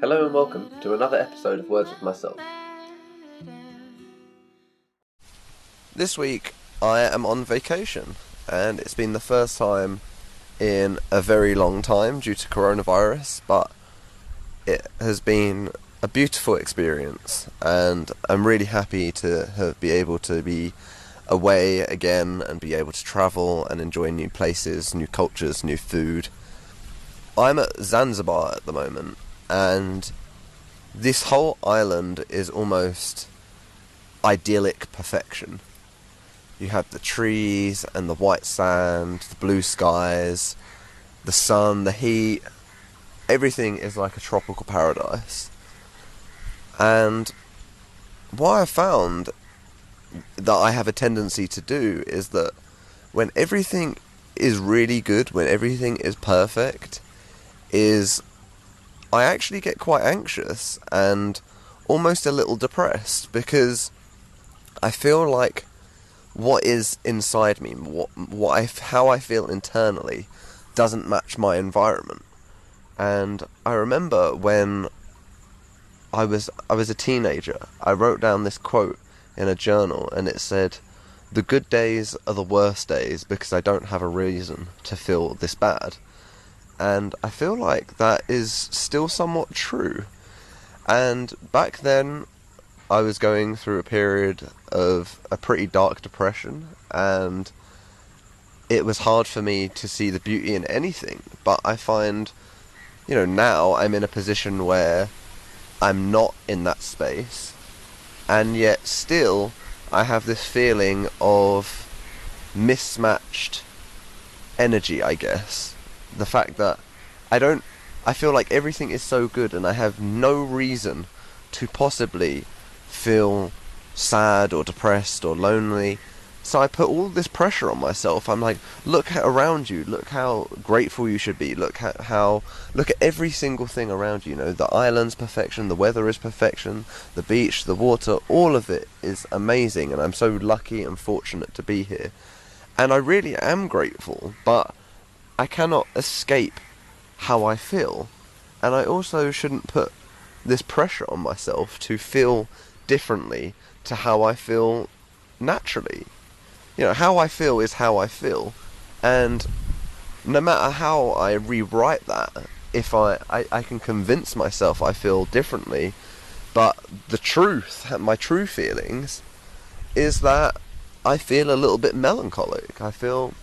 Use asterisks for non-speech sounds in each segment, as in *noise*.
Hello and welcome to another episode of Words with Myself. This week I am on vacation, and it's been the first time in a very long time due to coronavirus, but it has been a beautiful experience, and I'm really happy to have, be able to be away again and be able to travel and enjoy new places, new cultures, new food. I'm at Zanzibar at the moment, and this whole island is almost idyllic perfection. You have the trees and the white sand, the blue skies, the sun, the heat. Everything is like a tropical paradise. And what I found that I have a tendency to do is that when everything is really good, when everything is perfect, is I actually get quite anxious and almost a little depressed because I feel like what is inside me, what what I how I feel internally, doesn't match my environment. And I remember when I was I was a teenager, I wrote down this quote in a journal, and it said, "The good days are the worst days because I don't have a reason to feel this bad." And I feel like that is still somewhat true. And back then, I was going through a period of a pretty dark depression, and it was hard for me to see the beauty in anything. But I find, you know, now I'm in a position where I'm not in that space, and yet still I have this feeling of mismatched energy, I guess. The fact that I don't, I feel like everything is so good, and I have no reason to possibly feel sad or depressed or lonely. So I put all this pressure on myself. I'm like, look around you. Look how grateful you should be. Look how, how look at every single thing around you. You know, the island's perfection, the weather is perfection, the beach, the water, all of it is amazing, and I'm so lucky and fortunate to be here. And I really am grateful, but I cannot escape how I feel. And I also shouldn't put this pressure on myself to feel differently to how I feel naturally. You know, how I feel is how I feel, and no matter how I rewrite that, if I, I, I can convince myself I feel differently, but the truth, my true feelings, is that I feel a little bit melancholic. I feel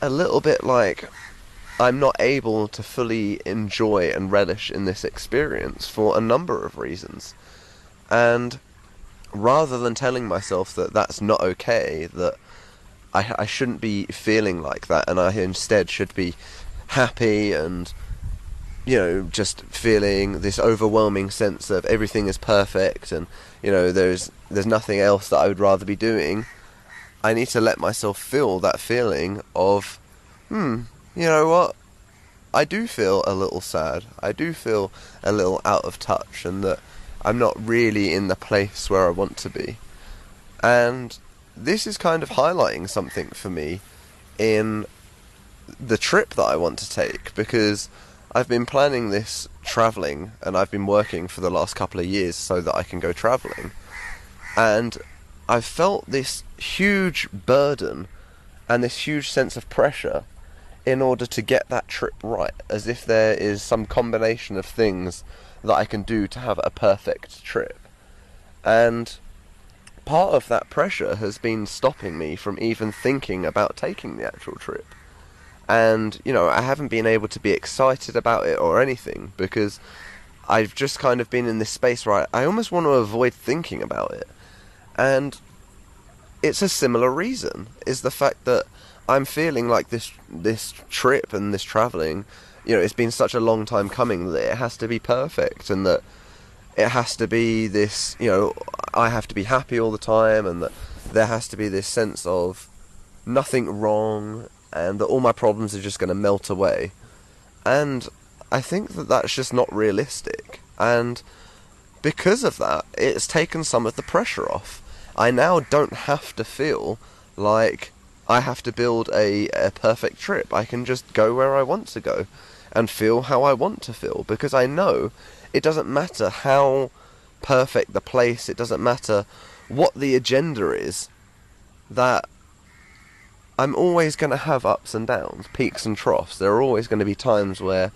a little bit like I'm not able to fully enjoy and relish in this experience for a number of reasons. And rather than telling myself that that's not okay, that I, I shouldn't be feeling like that, and I instead should be happy and you know just feeling this overwhelming sense of everything is perfect and you know there's there's nothing else that I would rather be doing. I need to let myself feel that feeling of hmm, you know what? I do feel a little sad. I do feel a little out of touch and that I'm not really in the place where I want to be. And this is kind of highlighting something for me in the trip that I want to take because I've been planning this travelling and I've been working for the last couple of years so that I can go travelling. And I've felt this huge burden and this huge sense of pressure in order to get that trip right, as if there is some combination of things that I can do to have a perfect trip. And part of that pressure has been stopping me from even thinking about taking the actual trip. And, you know, I haven't been able to be excited about it or anything because I've just kind of been in this space where I, I almost want to avoid thinking about it. And it's a similar reason, is the fact that I'm feeling like this this trip and this travelling you know, it's been such a long time coming that it has to be perfect and that it has to be this, you know, I have to be happy all the time and that there has to be this sense of nothing wrong and that all my problems are just going to melt away. And I think that that's just not realistic. And because of that, it's taken some of the pressure off. I now don't have to feel like I have to build a, a perfect trip. I can just go where I want to go and feel how I want to feel because I know it doesn't matter how perfect the place, it doesn't matter what the agenda is, that I'm always going to have ups and downs, peaks and troughs. There are always going to be times where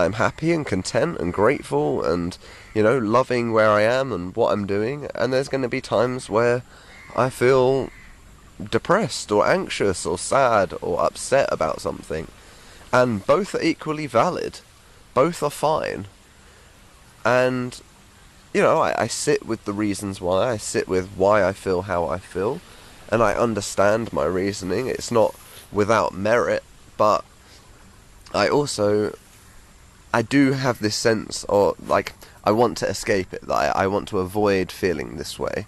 I'm happy and content and grateful and, you know, loving where I am and what I'm doing. And there's going to be times where I feel depressed or anxious or sad or upset about something. And both are equally valid. Both are fine. And, you know, I, I sit with the reasons why. I sit with why I feel how I feel and I understand my reasoning. It's not without merit, but I also I do have this sense or like I want to escape it. That I, I want to avoid feeling this way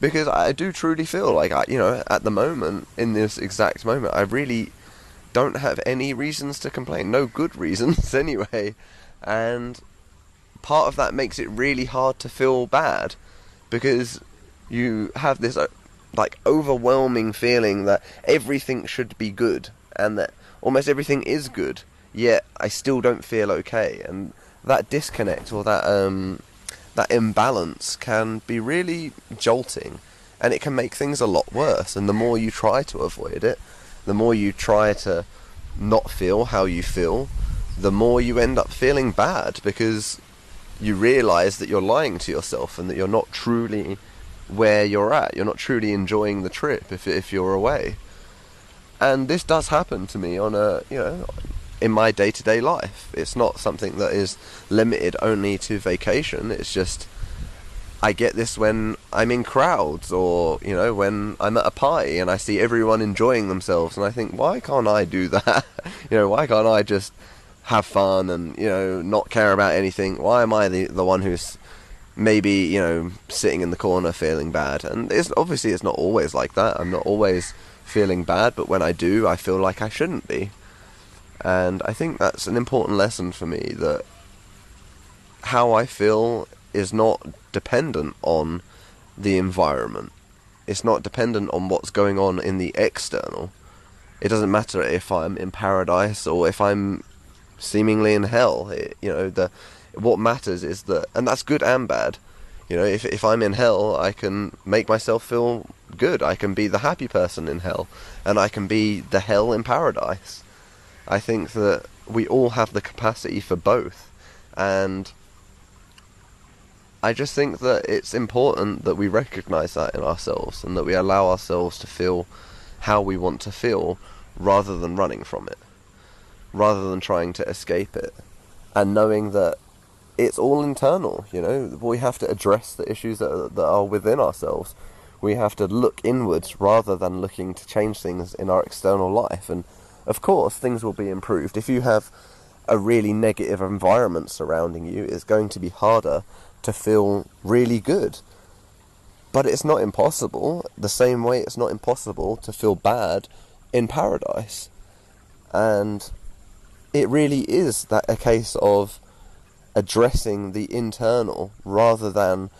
because I do truly feel like I, you know, at the moment in this exact moment, I really don't have any reasons to complain. No good *laughs* reasons anyway, and part of that makes it really hard to feel bad because you have this uh, like overwhelming feeling that everything should be good and that almost everything is good, yet I still don't feel okay. And that disconnect or that um, that imbalance can be really jolting, and it can make things a lot worse. And the more you try to avoid it, the more you try to not feel how you feel, the more you end up feeling bad because you realize that you're lying to yourself and that you're not truly where you're at. You're not truly enjoying the trip if if you're away. And this does happen to me on a you know in my day to day life. It's not something that is limited only to vacation. It's just I get this when I'm in crowds or, you know, when I'm at a party and I see everyone enjoying themselves and I think, why can't I do *laughs* that? you know, why can't I just have fun and, you know, not care about anything? Why am I the, the one who's maybe you know sitting in the corner feeling bad and it's obviously it's not always like that i'm not always feeling bad but when i do i feel like i shouldn't be and i think that's an important lesson for me that how i feel is not dependent on the environment it's not dependent on what's going on in the external it doesn't matter if i'm in paradise or if i'm seemingly in hell it, you know the what matters is that, and that's good and bad. You know, if if I'm in hell, I can make myself feel good. I can be the happy person in hell, and I can be the hell in paradise. I think that we all have the capacity for both, and I just think that it's important that we recognize that in ourselves and that we allow ourselves to feel how we want to feel rather than running from it, rather than trying to escape it, and knowing that it's all internal. You know, we have to address the issues that are, that are within ourselves. We have to look inwards rather than looking to change things in our external life. And of course, things will be improved. If you have a really negative environment surrounding you, it's going to be harder to feel really good. But it's not impossible. The same way it's not impossible to feel bad in paradise. And it really is that a case of addressing the internal rather than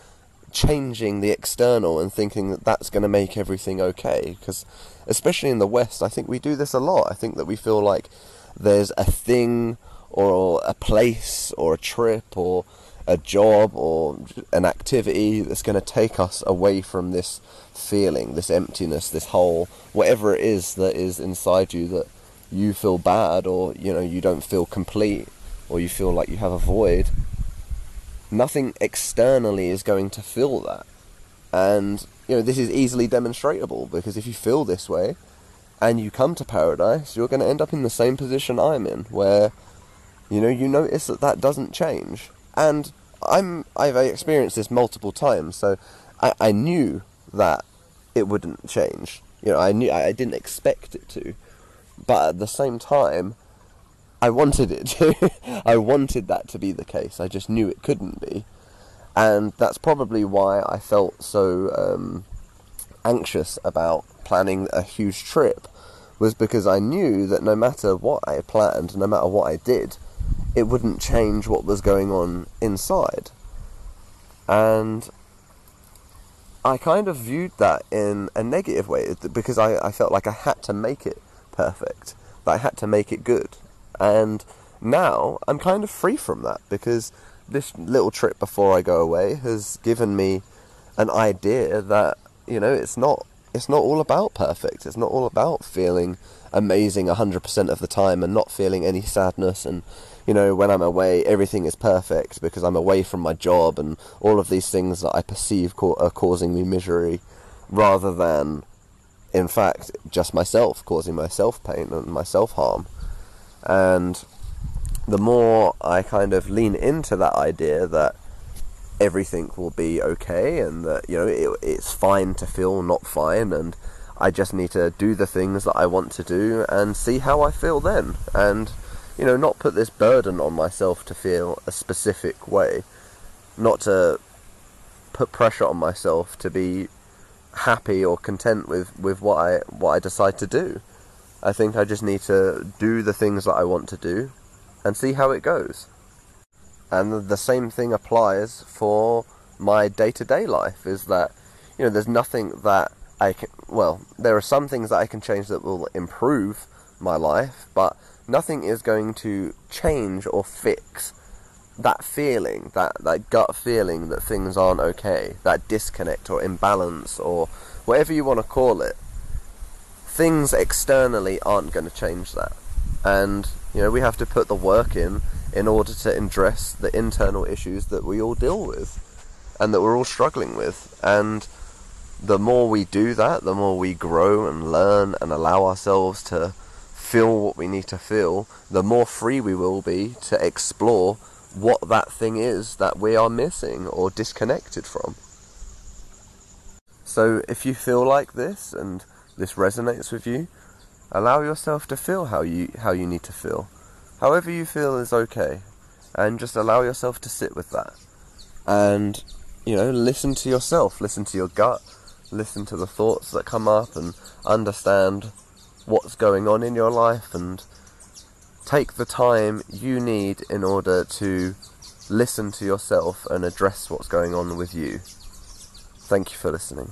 changing the external and thinking that that's going to make everything okay. Because, especially in the West, I think we do this a lot. I think that we feel like there's a thing or a place or a trip or a job or an activity that's going to take us away from this feeling, this emptiness, this hole, whatever it is that is inside you that you feel bad or you know you don't feel complete or you feel like you have a void, nothing externally is going to fill that. And, you know, this is easily demonstrable because if you feel this way and you come to paradise, you're going to end up in the same position I'm in, where, you know, you notice that that doesn't change. And I'm, I've experienced this multiple times, so I, I knew that it wouldn't change. You know, I knew I didn't expect it to, but at the same time, I wanted it to. *laughs* I wanted that to be the case. I just knew it couldn't be. And that's probably why I felt so um, anxious about planning a huge trip, was because I knew that no matter what I planned, no matter what I did, it wouldn't change what was going on inside. And I kind of viewed that in a negative way because I, I felt like I had to make it perfect, that I had to make it good. And now I'm kind of free from that because this little trip before I go away has given me an idea that you know it's not it's not all about perfect. It's not all about feeling amazing 100% of the time and not feeling any sadness and you know when I'm away everything is perfect because I'm away from my job and all of these things that I perceive are causing me misery rather than in fact just myself causing myself pain and myself harm and the more I kind of lean into that idea that everything will be okay and that you know it, it's fine to feel not fine and I just need to do the things that I want to do and see how I feel then. And you know not put this burden on myself to feel a specific way. Not to put pressure on myself to be happy or content with, with what I what I decide to do. I think I just need to do the things that I want to do and see how it goes. And the same thing applies for my day-to-day life is that you know there's nothing that I can well there are some things that I can change that will improve my life but nothing is going to change or fix that feeling that that gut feeling that things aren't okay that disconnect or imbalance or whatever you want to call it. Things externally aren't going to change that. And you know we have to put the work in in order to address the internal issues that we all deal with and that we're all struggling with. And the more we do that, the more we grow and learn and allow ourselves to feel what we need to feel, the more free we will be to explore what that thing is that we are missing or disconnected from. So if you feel like this and this resonates with you, allow yourself to feel how you how you need to feel. However you feel is okay. And just allow yourself to sit with that. And, you know, listen to yourself, listen to your gut, listen to the thoughts that come up, and understand what's going on in your life and take the time you need in order to listen to yourself and address what's going on with you. Thank you for listening.